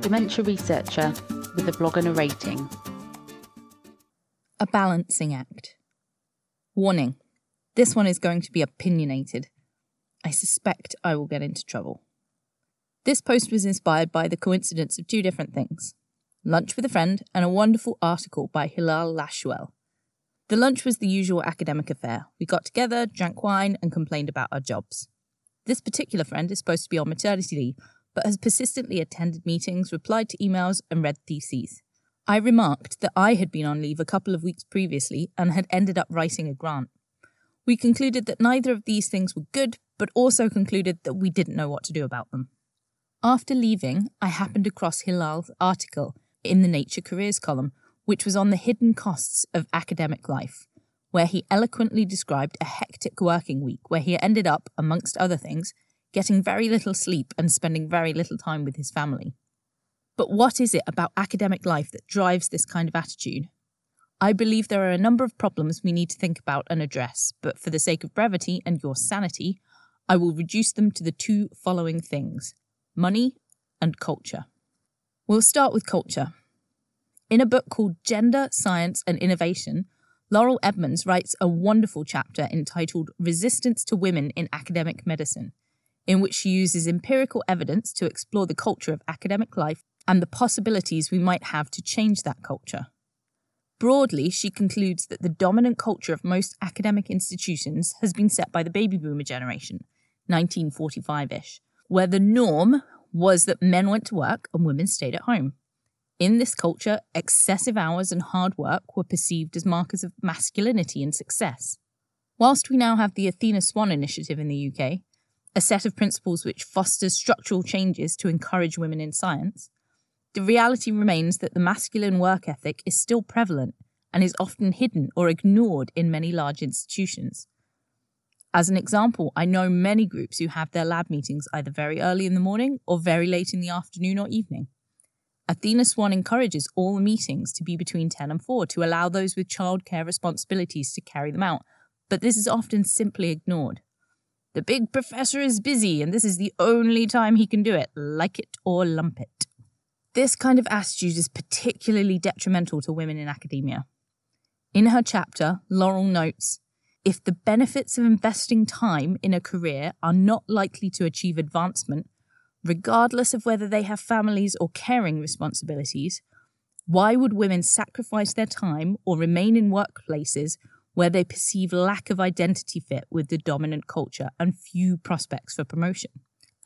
dementia researcher with a blog and a rating. A balancing act. Warning this one is going to be opinionated. I suspect I will get into trouble. This post was inspired by the coincidence of two different things lunch with a friend and a wonderful article by Hilal Lashuel. The lunch was the usual academic affair. We got together, drank wine, and complained about our jobs. This particular friend is supposed to be on maternity leave, but has persistently attended meetings, replied to emails, and read theses. I remarked that I had been on leave a couple of weeks previously and had ended up writing a grant. We concluded that neither of these things were good, but also concluded that we didn't know what to do about them. After leaving, I happened across Hilal's article in the Nature Careers column, which was on the hidden costs of academic life, where he eloquently described a hectic working week where he ended up, amongst other things, getting very little sleep and spending very little time with his family. But what is it about academic life that drives this kind of attitude? I believe there are a number of problems we need to think about and address, but for the sake of brevity and your sanity, I will reduce them to the two following things money and culture. We'll start with culture. In a book called Gender, Science and Innovation, Laurel Edmunds writes a wonderful chapter entitled Resistance to Women in Academic Medicine, in which she uses empirical evidence to explore the culture of academic life and the possibilities we might have to change that culture. Broadly, she concludes that the dominant culture of most academic institutions has been set by the baby boomer generation, 1945 ish, where the norm was that men went to work and women stayed at home. In this culture, excessive hours and hard work were perceived as markers of masculinity and success. Whilst we now have the Athena Swan Initiative in the UK, a set of principles which fosters structural changes to encourage women in science, the reality remains that the masculine work ethic is still prevalent and is often hidden or ignored in many large institutions. As an example, I know many groups who have their lab meetings either very early in the morning or very late in the afternoon or evening. Athena Swan encourages all meetings to be between 10 and 4 to allow those with childcare responsibilities to carry them out, but this is often simply ignored. The big professor is busy and this is the only time he can do it, like it or lump it. This kind of attitude is particularly detrimental to women in academia. In her chapter, Laurel notes if the benefits of investing time in a career are not likely to achieve advancement, regardless of whether they have families or caring responsibilities, why would women sacrifice their time or remain in workplaces where they perceive lack of identity fit with the dominant culture and few prospects for promotion?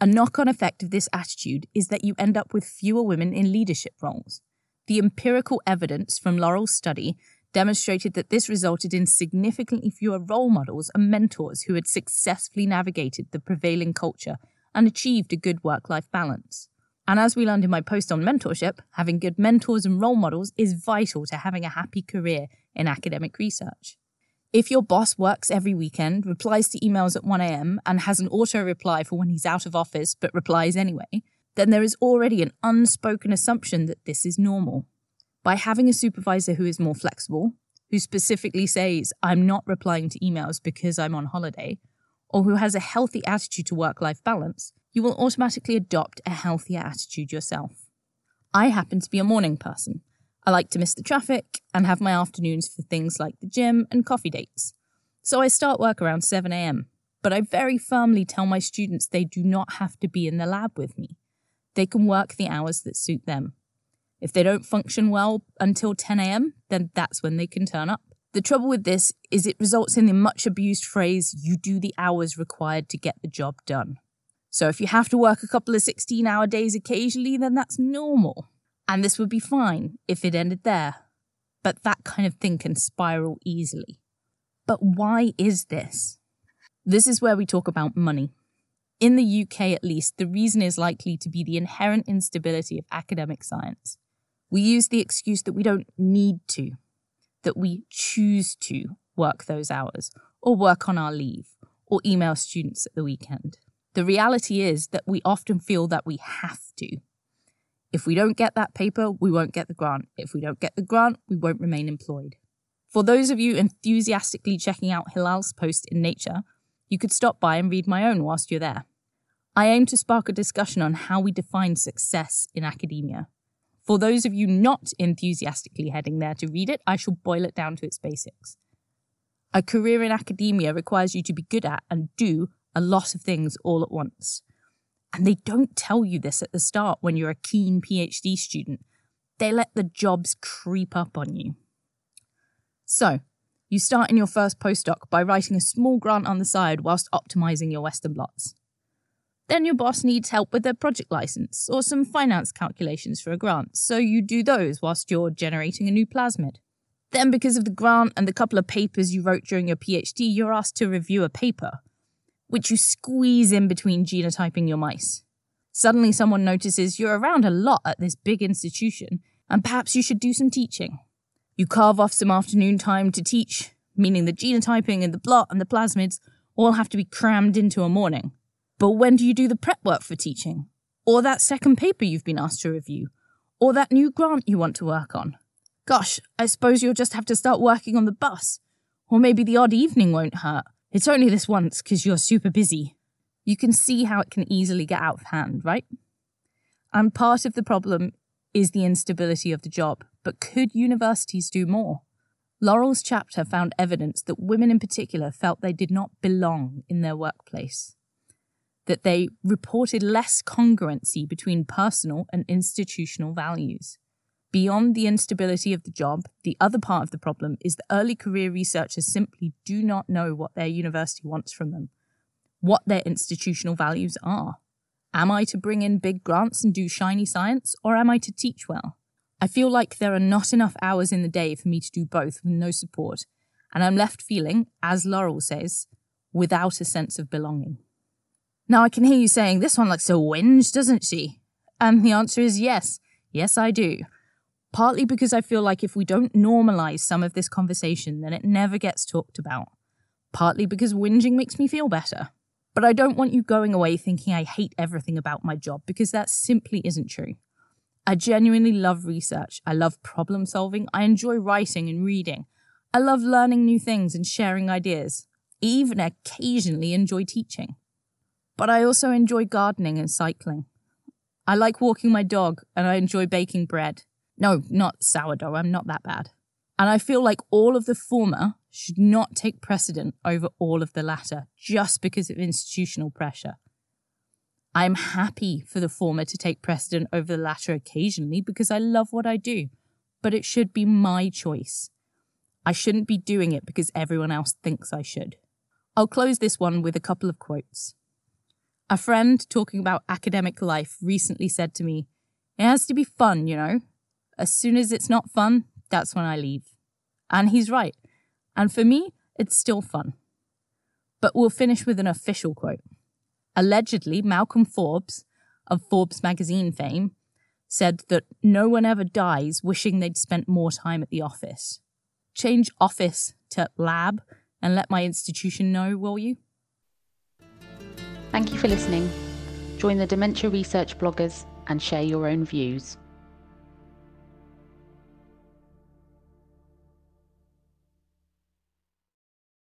A knock on effect of this attitude is that you end up with fewer women in leadership roles. The empirical evidence from Laurel's study demonstrated that this resulted in significantly fewer role models and mentors who had successfully navigated the prevailing culture and achieved a good work life balance. And as we learned in my post on mentorship, having good mentors and role models is vital to having a happy career in academic research. If your boss works every weekend, replies to emails at 1am, and has an auto reply for when he's out of office but replies anyway, then there is already an unspoken assumption that this is normal by having a supervisor who is more flexible, who specifically says, I'm not replying to emails because I'm on holiday, or who has a healthy attitude to work life balance, you will automatically adopt a healthier attitude yourself. I happen to be a morning person. I like to miss the traffic and have my afternoons for things like the gym and coffee dates. So I start work around 7am, but I very firmly tell my students they do not have to be in the lab with me. They can work the hours that suit them. If they don't function well until 10 a.m., then that's when they can turn up. The trouble with this is it results in the much abused phrase, you do the hours required to get the job done. So if you have to work a couple of 16 hour days occasionally, then that's normal. And this would be fine if it ended there. But that kind of thing can spiral easily. But why is this? This is where we talk about money. In the UK, at least, the reason is likely to be the inherent instability of academic science. We use the excuse that we don't need to, that we choose to work those hours, or work on our leave, or email students at the weekend. The reality is that we often feel that we have to. If we don't get that paper, we won't get the grant. If we don't get the grant, we won't remain employed. For those of you enthusiastically checking out Hilal's post in Nature, you could stop by and read my own whilst you're there. I aim to spark a discussion on how we define success in academia. For those of you not enthusiastically heading there to read it, I shall boil it down to its basics. A career in academia requires you to be good at and do a lot of things all at once. And they don't tell you this at the start when you're a keen PhD student. They let the jobs creep up on you. So, you start in your first postdoc by writing a small grant on the side whilst optimizing your Western blots. Then your boss needs help with their project license or some finance calculations for a grant, so you do those whilst you're generating a new plasmid. Then, because of the grant and the couple of papers you wrote during your PhD, you're asked to review a paper, which you squeeze in between genotyping your mice. Suddenly, someone notices you're around a lot at this big institution, and perhaps you should do some teaching. You carve off some afternoon time to teach, meaning the genotyping and the blot and the plasmids all have to be crammed into a morning. But when do you do the prep work for teaching? Or that second paper you've been asked to review? Or that new grant you want to work on? Gosh, I suppose you'll just have to start working on the bus. Or maybe the odd evening won't hurt. It's only this once because you're super busy. You can see how it can easily get out of hand, right? And part of the problem is the instability of the job. But could universities do more? Laurel's chapter found evidence that women in particular felt they did not belong in their workplace that they reported less congruency between personal and institutional values. Beyond the instability of the job, the other part of the problem is that early career researchers simply do not know what their university wants from them, what their institutional values are. Am I to bring in big grants and do shiny science, or am I to teach well? I feel like there are not enough hours in the day for me to do both with no support, and I'm left feeling, as Laurel says, without a sense of belonging. Now I can hear you saying, this one looks so whinge, doesn't she? And the answer is yes. Yes, I do. Partly because I feel like if we don't normalize some of this conversation, then it never gets talked about. Partly because whinging makes me feel better. But I don't want you going away thinking I hate everything about my job because that simply isn't true. I genuinely love research. I love problem solving. I enjoy writing and reading. I love learning new things and sharing ideas. I even occasionally enjoy teaching. But I also enjoy gardening and cycling. I like walking my dog and I enjoy baking bread. No, not sourdough, I'm not that bad. And I feel like all of the former should not take precedent over all of the latter just because of institutional pressure. I am happy for the former to take precedent over the latter occasionally because I love what I do, but it should be my choice. I shouldn't be doing it because everyone else thinks I should. I'll close this one with a couple of quotes. A friend talking about academic life recently said to me, It has to be fun, you know. As soon as it's not fun, that's when I leave. And he's right. And for me, it's still fun. But we'll finish with an official quote. Allegedly, Malcolm Forbes, of Forbes magazine fame, said that no one ever dies wishing they'd spent more time at the office. Change office to lab and let my institution know, will you? Thank you for listening. Join the Dementia Research bloggers and share your own views.